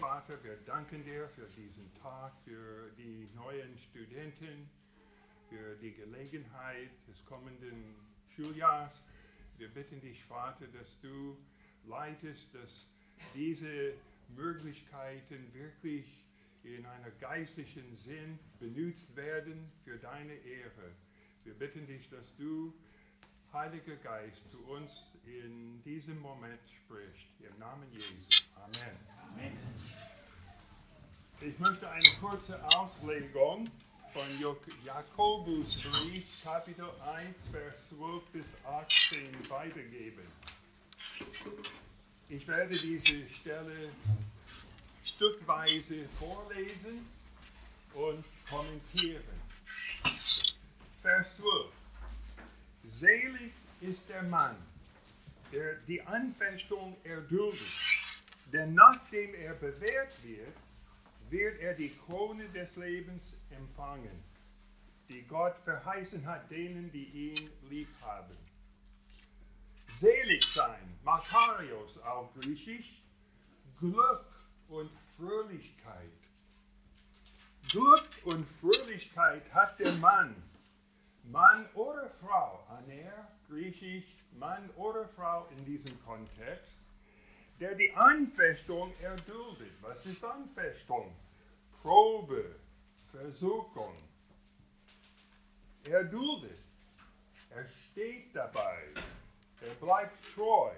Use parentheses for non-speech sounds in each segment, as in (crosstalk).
Vater, wir danken dir für diesen Tag, für die neuen Studenten, für die Gelegenheit des kommenden Schuljahres. Wir bitten dich, Vater, dass du leitest, dass diese Möglichkeiten wirklich in einer geistlichen Sinn benutzt werden für deine Ehre. Wir bitten dich, dass du, Heiliger Geist, zu uns in diesem Moment sprichst. Im Namen Jesu. Amen. Amen. Ich möchte eine kurze Auslegung von Jakobusbrief, Kapitel 1, Vers 12 bis 18 weitergeben. Ich werde diese Stelle stückweise vorlesen und kommentieren. Vers 12. Selig ist der Mann, der die Anfechtung erduldet, denn nachdem er bewährt wird, wird er die Krone des Lebens empfangen, die Gott verheißen hat denen, die ihn lieb haben. Selig sein, Makarios auf Griechisch, Glück und Fröhlichkeit. Glück und Fröhlichkeit hat der Mann, Mann oder Frau, Aner, Griechisch, Mann oder Frau in diesem Kontext, der die Anfechtung erduldet. Was ist Anfechtung? Probe, Versuchung. Er duldet. Er steht dabei. Er bleibt treu.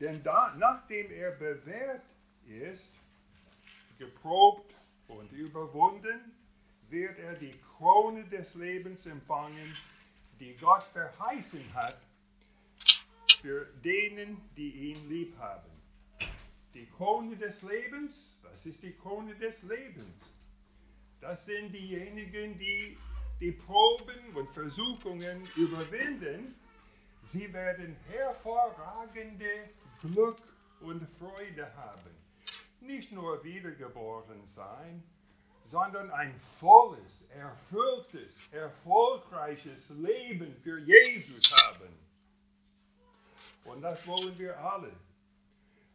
Denn da, nachdem er bewährt ist, geprobt und überwunden, wird er die Krone des Lebens empfangen, die Gott verheißen hat für denen, die ihn lieb haben. Die Krone des Lebens, was ist die Krone des Lebens? Das sind diejenigen, die die Proben und Versuchungen überwinden. Sie werden hervorragende Glück und Freude haben. Nicht nur wiedergeboren sein, sondern ein volles, erfülltes, erfolgreiches Leben für Jesus haben. Und das wollen wir alle.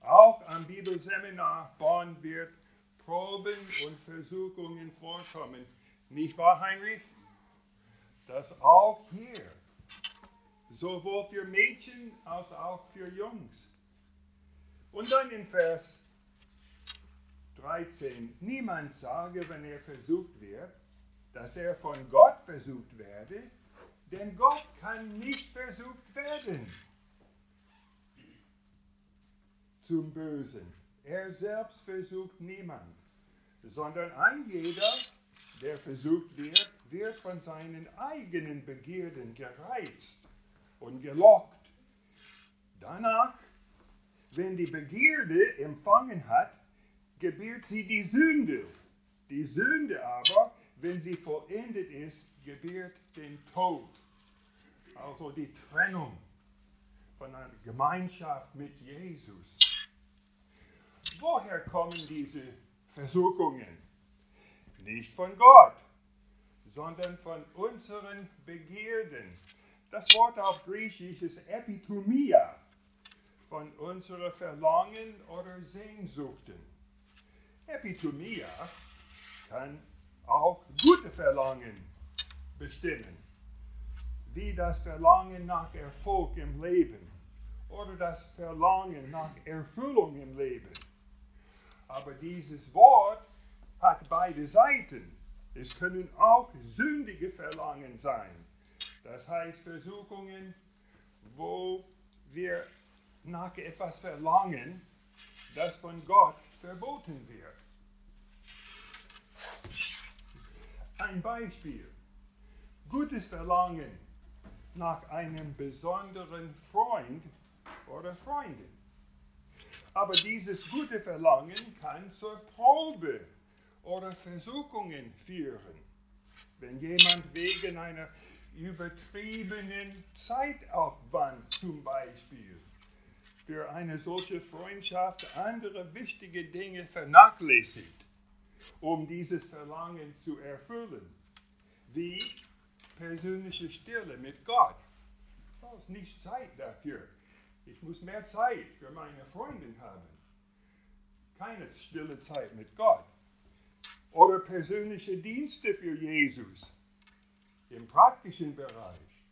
Auch am Bibelseminar Bonn wird Proben und Versuchungen vorkommen. Nicht wahr, Heinrich? Das auch hier. Sowohl für Mädchen als auch für Jungs. Und dann in Vers 13. Niemand sage, wenn er versucht wird, dass er von Gott versucht werde, denn Gott kann nicht versucht werden zum Bösen. Er selbst versucht niemand, sondern ein jeder, der versucht wird, wird von seinen eigenen Begierden gereizt und gelockt. Danach, wenn die Begierde empfangen hat, gebiert sie die Sünde. Die Sünde aber, wenn sie vollendet ist, gebiert den Tod. Also die Trennung von einer Gemeinschaft mit Jesus. Woher kommen diese Versuchungen? Nicht von Gott, sondern von unseren Begierden. Das Wort auf Griechisch ist Epitomia, von unseren Verlangen oder Sehnsuchten. Epitomia kann auch gute Verlangen bestimmen, wie das Verlangen nach Erfolg im Leben oder das Verlangen nach Erfüllung im Leben. Aber dieses Wort hat beide Seiten. Es können auch sündige Verlangen sein. Das heißt Versuchungen, wo wir nach etwas verlangen, das von Gott verboten wird. Ein Beispiel. Gutes Verlangen nach einem besonderen Freund oder Freundin. Aber dieses gute Verlangen kann zur Probe oder Versuchungen führen. Wenn jemand wegen einer übertriebenen Zeitaufwand zum Beispiel für eine solche Freundschaft andere wichtige Dinge vernachlässigt, um dieses Verlangen zu erfüllen, wie persönliche Stille mit Gott. Da ist nicht Zeit dafür. Ich muss mehr Zeit für meine Freundin haben. keine stille Zeit mit Gott. Oder persönliche Dienste für Jesus im praktischen Bereich.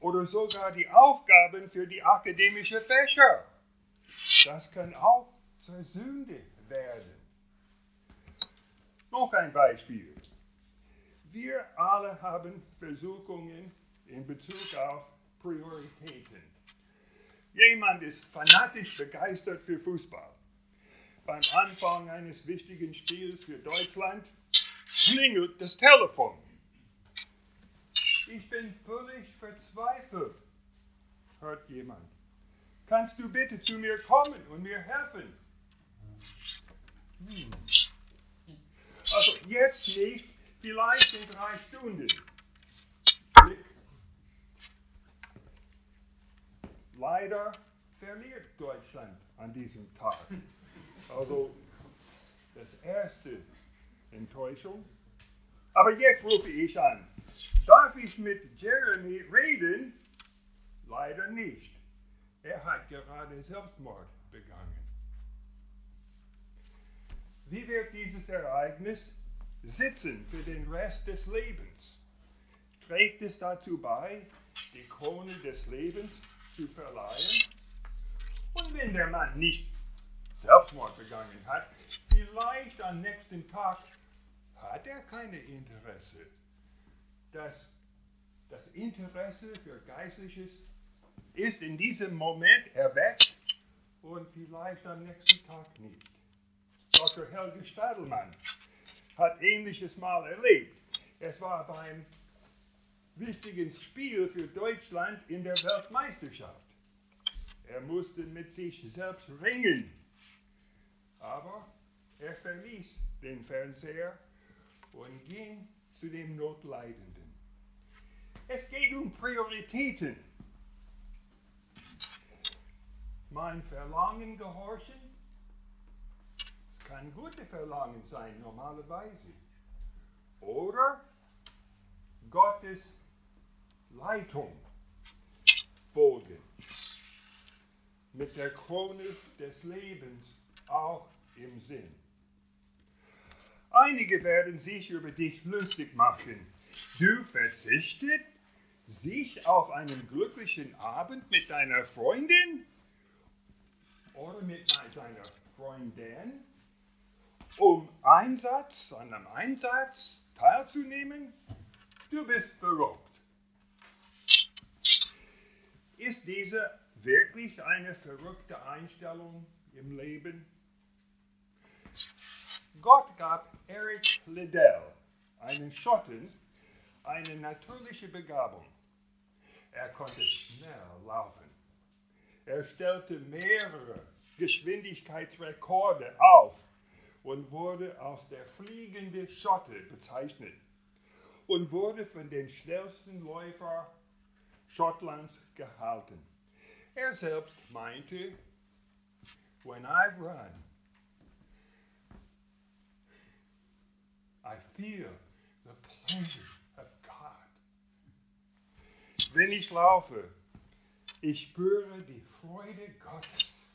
Oder sogar die Aufgaben für die akademische Fächer. Das kann auch zur Sünde werden. Noch ein Beispiel. Wir alle haben Versuchungen in Bezug auf Prioritäten. Jemand ist fanatisch begeistert für Fußball. Beim Anfang eines wichtigen Spiels für Deutschland klingelt das Telefon. Ich bin völlig verzweifelt, hört jemand. Kannst du bitte zu mir kommen und mir helfen? Hm. Also jetzt nicht, vielleicht in drei Stunden. Leider verliert Deutschland an diesem Tag. (laughs) Also das erste Enttäuschung. Aber jetzt rufe ich an. Darf ich mit Jeremy reden? Leider nicht. Er hat gerade Selbstmord begangen. Wie wird dieses Ereignis sitzen für den Rest des Lebens? Trägt es dazu bei, die Krone des Lebens zu verleihen? Und wenn der Mann nicht Selbstmord begangen hat, vielleicht am nächsten Tag hat er keine Interesse. Das, das Interesse für Geistliches ist in diesem Moment erweckt und vielleicht am nächsten Tag nicht. Dr. Helge Stadelmann hat ähnliches mal erlebt. Es war beim wichtigen Spiel für Deutschland in der Weltmeisterschaft. Er musste mit sich selbst ringen. Aber er verließ den Fernseher und ging zu dem Notleidenden. Es geht um Prioritäten. Mein Verlangen gehorchen es kann gute Verlangen sein, normalerweise. Oder Gottes Leitung folgen. Mit der Krone des Lebens auch im Sinn. Einige werden sich über dich lustig machen. Du verzichtet sich auf einen glücklichen Abend mit deiner Freundin oder mit seiner Freundin, um Einsatz, an einem Einsatz teilzunehmen? Du bist verrückt. Ist diese wirklich eine verrückte Einstellung im Leben? Gott gab Eric Liddell, einen Schotten, eine natürliche Begabung. Er konnte schnell laufen. Er stellte mehrere Geschwindigkeitsrekorde auf und wurde als der fliegende Schotte bezeichnet und wurde von den schnellsten Läufer Schottlands gehalten. Er selbst meinte, when I run, I feel the pleasure of God. Wenn ich laufe, ich spüre die Freude Gottes.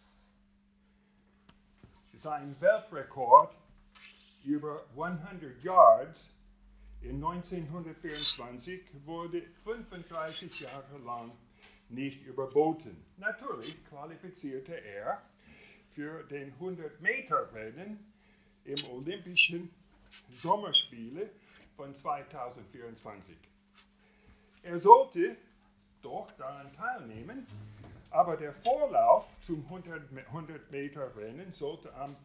Sein Weltrekord über 100 Yards in 1924 wurde 35 Jahre lang nicht überboten. Natürlich qualifizierte er für den 100-Meter-Rennen im Olympischen Sommerspiele von 2024. Er sollte doch daran teilnehmen, aber der Vorlauf zum 100-Meter-Rennen sollte am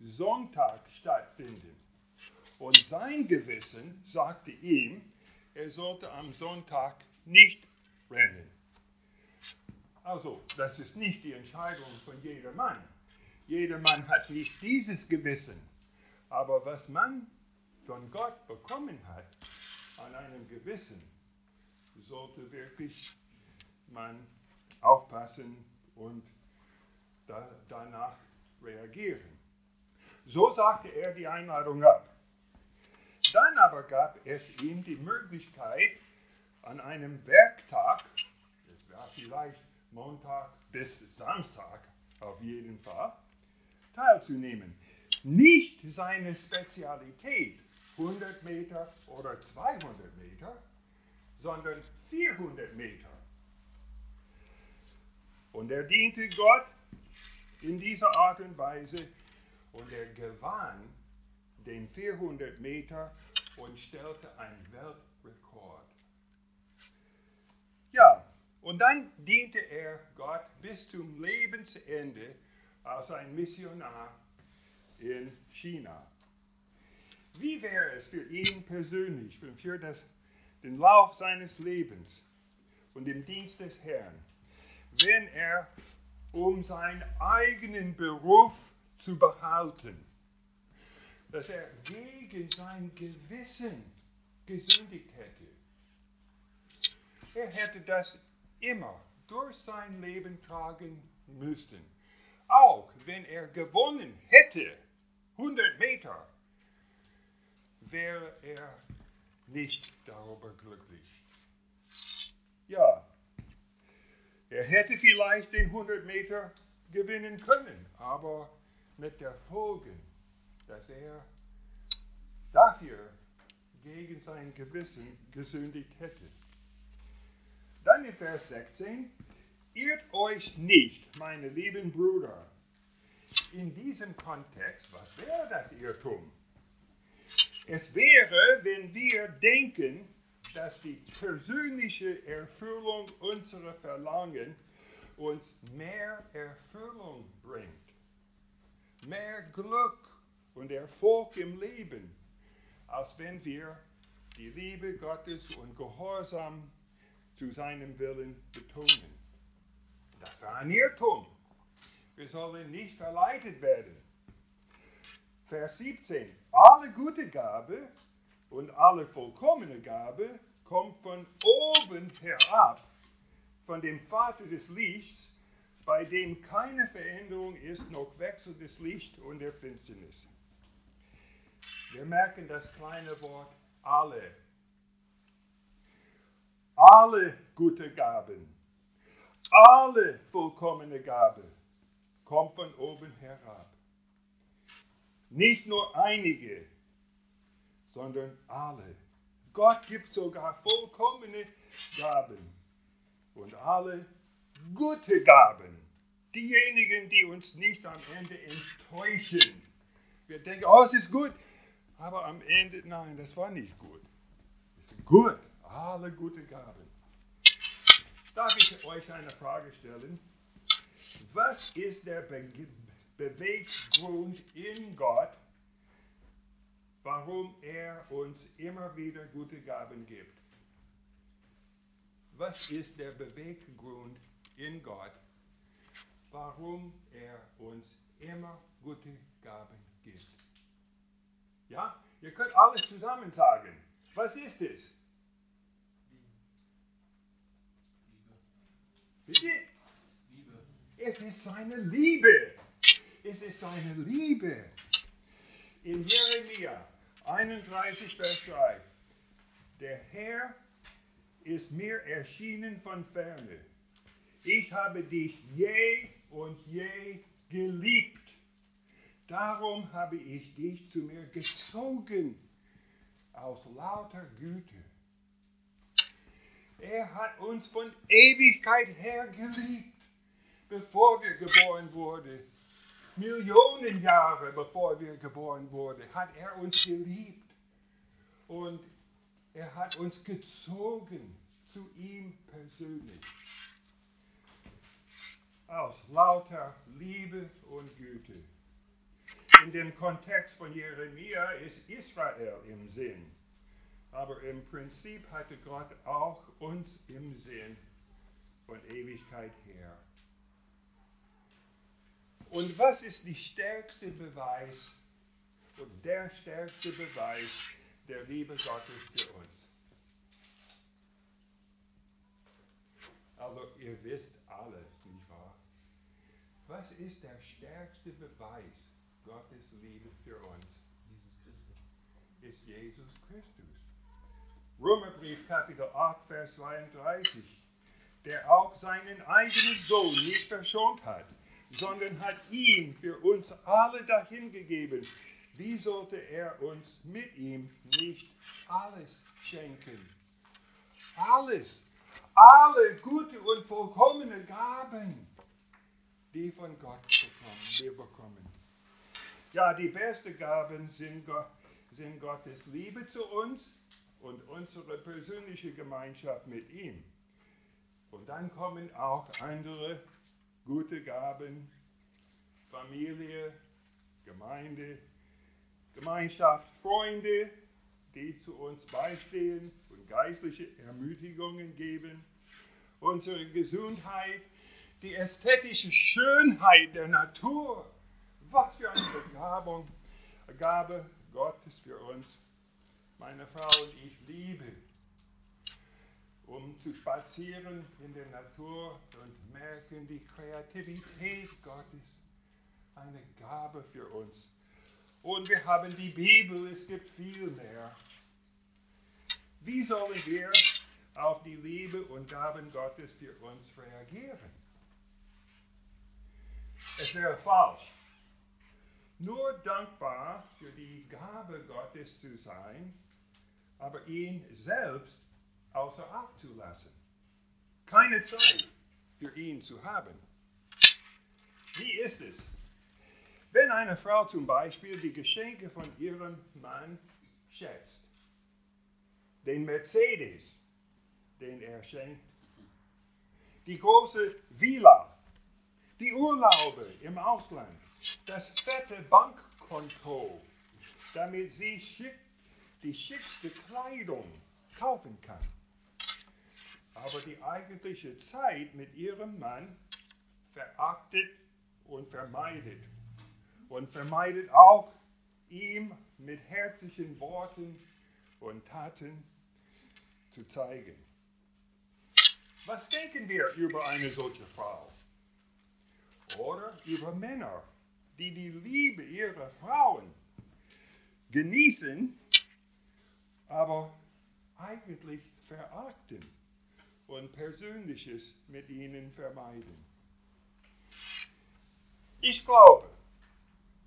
Sonntag stattfinden. Und sein Gewissen sagte ihm, er sollte am Sonntag nicht rennen. Also, das ist nicht die Entscheidung von jedermann. Jedermann hat nicht dieses Gewissen. Aber was man von Gott bekommen hat, an einem Gewissen, sollte wirklich man aufpassen und da, danach reagieren. So sagte er die Einladung ab. Dann aber gab es ihm die Möglichkeit, an einem Werktag, das war vielleicht Montag bis Samstag auf jeden Fall, teilzunehmen. nicht seine Spezialität, 100 Meter oder 200 Meter, sondern 400 Meter. Und er diente Gott in dieser Art und Weise und er gewann den 400 Meter und stellte einen Weltrekord. Ja, und dann diente er Gott bis zum Lebensende als ein Missionar in China. Wie wäre es für ihn persönlich, für das, den Lauf seines Lebens und im Dienst des Herrn, wenn er, um seinen eigenen Beruf zu behalten, dass er gegen sein Gewissen gesündigt hätte. Er hätte das immer durch sein Leben tragen müssen. Auch wenn er gewonnen hätte, 100 Meter, wäre er nicht darüber glücklich. Ja, er hätte vielleicht den 100 Meter gewinnen können, aber mit der Folge, dass er dafür gegen sein Gewissen gesündigt hätte. Dann in Vers 16, irrt euch nicht, meine lieben Brüder. In diesem Kontext, was wäre das Irrtum? Es wäre, wenn wir denken, dass die persönliche Erfüllung unserer Verlangen uns mehr Erfüllung bringt, mehr Glück und Erfolg im Leben, als wenn wir die Liebe Gottes und Gehorsam zu seinem Willen betonen. Das war ein Irrtum. Wir sollen nicht verleitet werden. Vers 17. Alle gute Gabe und alle vollkommene Gabe kommt von oben herab, von dem Vater des Lichts, bei dem keine Veränderung ist, noch Wechsel des Lichts und der Finsternis. Wir merken das kleine Wort alle. Alle gute Gaben, alle vollkommene Gabe kommt von oben herab. Nicht nur einige, sondern alle. Gott gibt sogar vollkommene Gaben und alle gute Gaben. Diejenigen, die uns nicht am Ende enttäuschen. Wir denken, oh, es ist gut, aber am Ende, nein, das war nicht gut. Es ist gut, alle gute Gaben. Darf ich euch eine Frage stellen? Was ist der Be Beweggrund in Gott, warum er uns immer wieder gute Gaben gibt? Was ist der Beweggrund in Gott, warum er uns immer gute Gaben gibt? Ja, ihr könnt alles zusammen sagen. Was ist es? Bitte? Liebe. Es ist seine Liebe. Es ist seine Liebe. In Jeremia 31, Vers 3. Der Herr ist mir erschienen von ferne. Ich habe dich je und je geliebt. Darum habe ich dich zu mir gezogen aus lauter Güte. Er hat uns von Ewigkeit her geliebt, bevor wir geboren wurden. Millionen Jahre bevor wir geboren wurden, hat er uns geliebt. Und er hat uns gezogen zu ihm persönlich. Aus lauter Liebe und Güte. In dem Kontext von Jeremia ist Israel im Sinn. Aber im Prinzip hatte Gott auch uns im Sinn von Ewigkeit her. Und was ist die stärkste Beweis und der stärkste Beweis der Liebe Gottes für uns? Also ihr wisst alle, nicht wahr? Was ist der stärkste Beweis Gottes Liebe für uns? Jesus Christus. Ist Jesus Christus. Römerbrief Kapitel 8, Vers 32, der auch seinen eigenen Sohn nicht verschont hat, sondern hat ihn für uns alle dahingegeben. Wie sollte er uns mit ihm nicht alles schenken? Alles, alle gute und vollkommene Gaben, die von Gott bekommen, wir bekommen. Ja, die besten Gaben sind, sind Gottes Liebe zu uns und unsere persönliche Gemeinschaft mit ihm. Und dann kommen auch andere gute Gaben, Familie, Gemeinde, Gemeinschaft, Freunde, die zu uns beistehen und geistliche Ermutigungen geben, unsere Gesundheit, die ästhetische Schönheit der Natur. Was für eine Begabung, Gabe Gottes für uns. Meine Frau und ich liebe um zu spazieren in der Natur und merken die Kreativität Gottes, eine Gabe für uns. Und wir haben die Bibel, es gibt viel mehr. Wie sollen wir auf die Liebe und Gaben Gottes für uns reagieren? Es wäre falsch, nur dankbar für die Gabe Gottes zu sein, aber ihn selbst außer Acht zu lassen. Keine Zeit für ihn zu haben. Wie ist es, wenn eine Frau zum Beispiel die Geschenke von ihrem Mann schätzt? Den Mercedes, den er schenkt, die große Villa, die Urlaube im Ausland, das fette Bankkonto, damit sie schick, die schickste Kleidung kaufen kann aber die eigentliche Zeit mit ihrem Mann verachtet und vermeidet. Und vermeidet auch, ihm mit herzlichen Worten und Taten zu zeigen. Was denken wir über eine solche Frau? Oder über Männer, die die Liebe ihrer Frauen genießen, aber eigentlich verachten? und Persönliches mit ihnen vermeiden. Ich glaube,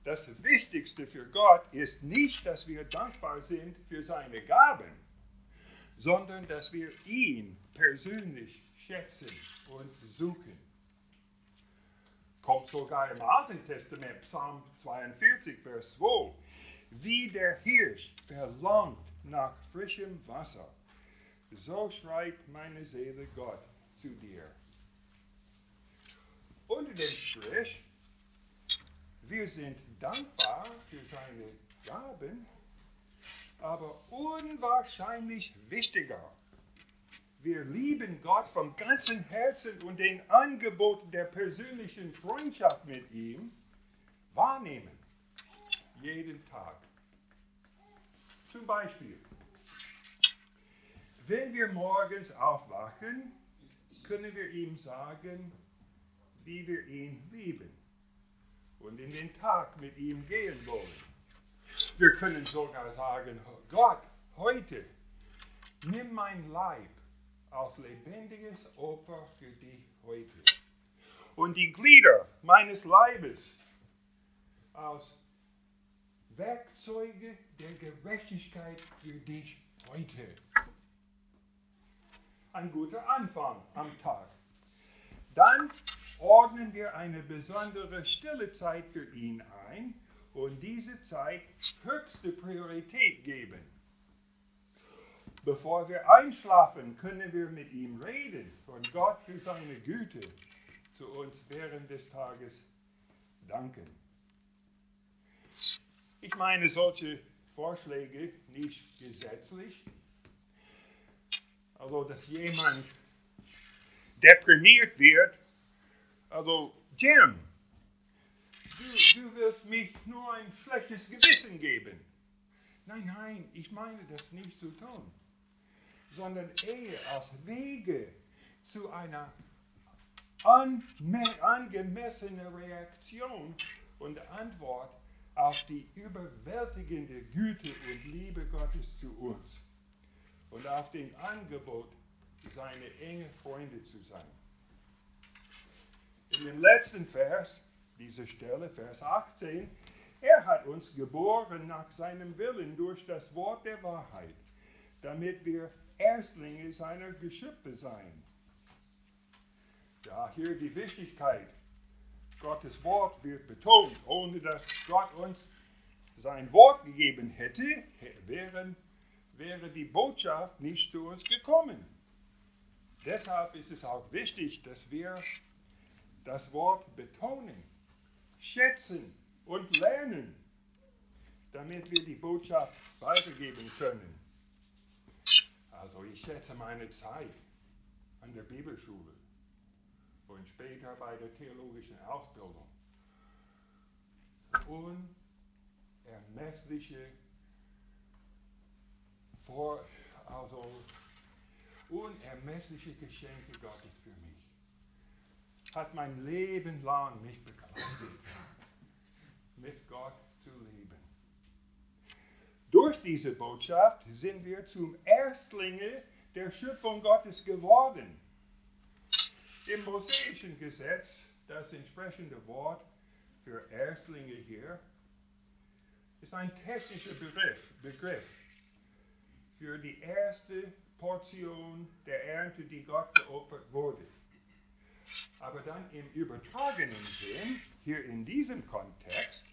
das Wichtigste für Gott ist nicht, dass wir dankbar sind für seine Gaben, sondern dass wir ihn persönlich schätzen und suchen. Kommt sogar im Alten Testament, Psalm 42, Vers 2. Wie der Hirsch verlangt nach frischem Wasser, so schreit meine Seele Gott zu dir. Unter dem Strich, wir sind dankbar für seine Gaben, aber unwahrscheinlich wichtiger. Wir lieben Gott vom ganzen Herzen und den Angeboten der persönlichen Freundschaft mit ihm wahrnehmen. Jeden Tag. Zum Beispiel, wenn wir morgens aufwachen, können wir ihm sagen, wie wir ihn lieben und in den Tag mit ihm gehen wollen. Wir können sogar sagen, Gott, heute nimm mein Leib als lebendiges Opfer für dich heute und die Glieder meines Leibes als Werkzeuge der Gerechtigkeit für dich heute ein guter Anfang am Tag. Dann ordnen wir eine besondere stille Zeit für ihn ein und diese Zeit höchste Priorität geben. Bevor wir einschlafen, können wir mit ihm reden und Gott für seine Güte zu uns während des Tages danken. Ich meine solche Vorschläge nicht gesetzlich, also dass jemand deprimiert wird. Also, Jim, du, du wirst mich nur ein schlechtes Gewissen geben. Nein, nein, ich meine das nicht zu tun, sondern eher als Wege zu einer angemessenen Reaktion und Antwort auf die überwältigende Güte und Liebe Gottes zu uns und auf dem Angebot, seine enge Freunde zu sein. In dem letzten Vers diese Stelle, Vers 18. Er hat uns geboren nach seinem Willen durch das Wort der Wahrheit, damit wir Erstlinge seiner Geschöpfe seien. Ja, hier die Wichtigkeit. Gottes Wort wird betont. Ohne dass Gott uns sein Wort gegeben hätte, wären, wäre die Botschaft nicht zu uns gekommen. Deshalb ist es auch wichtig, dass wir das Wort betonen, schätzen und lernen, damit wir die Botschaft weitergeben können. Also ich schätze meine Zeit an der Bibelschule und später bei der theologischen Ausbildung. Unermessliche vor, also unermessliche Geschenke Gottes für mich. Hat mein Leben lang mich begleitet, mit Gott zu leben. Durch diese Botschaft sind wir zum Erstlinge der Schöpfung Gottes geworden. Im mosaischen Gesetz, das entsprechende Wort für Erstlinge hier, ist ein technischer Begriff, Begriff für die erste Portion der Ernte, die Gott geopfert wurde. Aber dann im übertragenen Sinn, hier in diesem Kontext,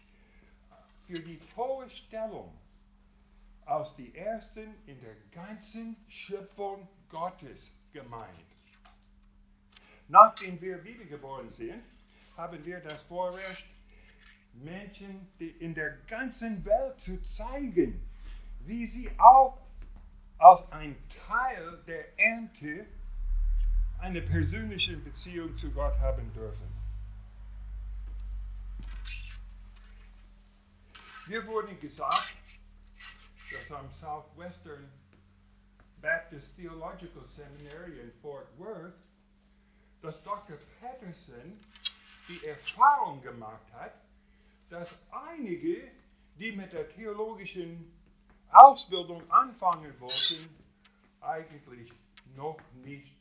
für die hohe Stellung als die Ersten in der ganzen Schöpfung Gottes gemeint. Nachdem wir wiedergeboren sind, haben wir das Vorrecht, Menschen in der ganzen Welt zu zeigen, wie sie auch als ein Teil der Ernte eine persönliche Beziehung zu Gott haben dürfen. Wir wurden gesagt, am Southwestern Baptist Theological Seminary in Fort Worth, dass Dr. Patterson die Erfahrung gemacht hat, dass einige, die mit der theologischen Ausbildung anfangen wollten, eigentlich noch nicht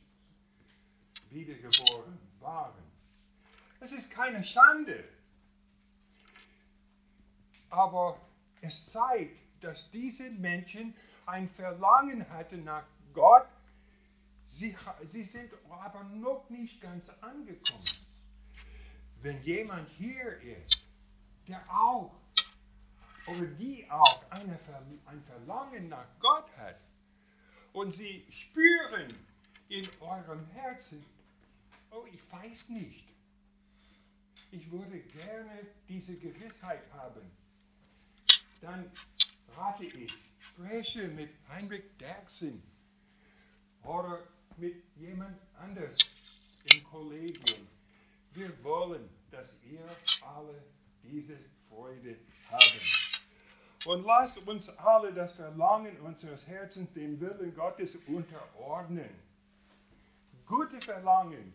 wiedergeboren waren. Es ist keine Schande, aber es zeigt, dass diese Menschen ein Verlangen hatten nach Gott. Sie, sie sind aber noch nicht ganz angekommen. Wenn jemand hier ist, der auch oder die auch eine, ein Verlangen nach Gott hat und sie spüren in eurem Herzen, oh, ich weiß nicht, ich würde gerne diese Gewissheit haben, dann rate ich, spreche mit Heinrich Derksen oder mit jemand anders im Kollegium. Wir wollen, dass ihr alle diese Freude haben. Und lasst uns alle das Verlangen unseres Herzens dem Willen Gottes unterordnen. Gute Verlangen,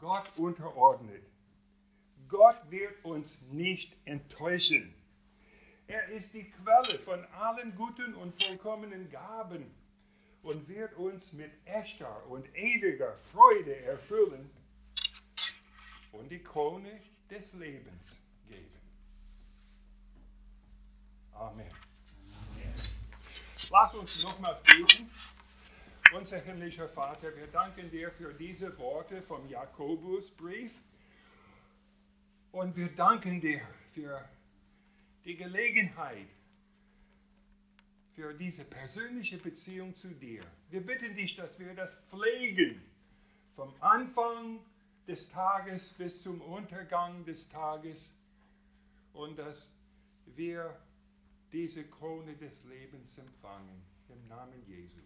Gott unterordnet. Gott wird uns nicht enttäuschen. Er ist die Quelle von allen guten und vollkommenen Gaben und wird uns mit echter und ewiger Freude erfüllen und die Krone des Lebens geben. Amen. Lass uns nochmals beten. Unser himmlischer Vater, wir danken dir für diese Worte vom Jakobusbrief und wir danken dir für die Gelegenheit, für diese persönliche Beziehung zu dir. Wir bitten dich, dass wir das pflegen, vom Anfang des Tages bis zum Untergang des Tages und dass wir diese Krone des Lebens empfangen. Im Namen Jesu.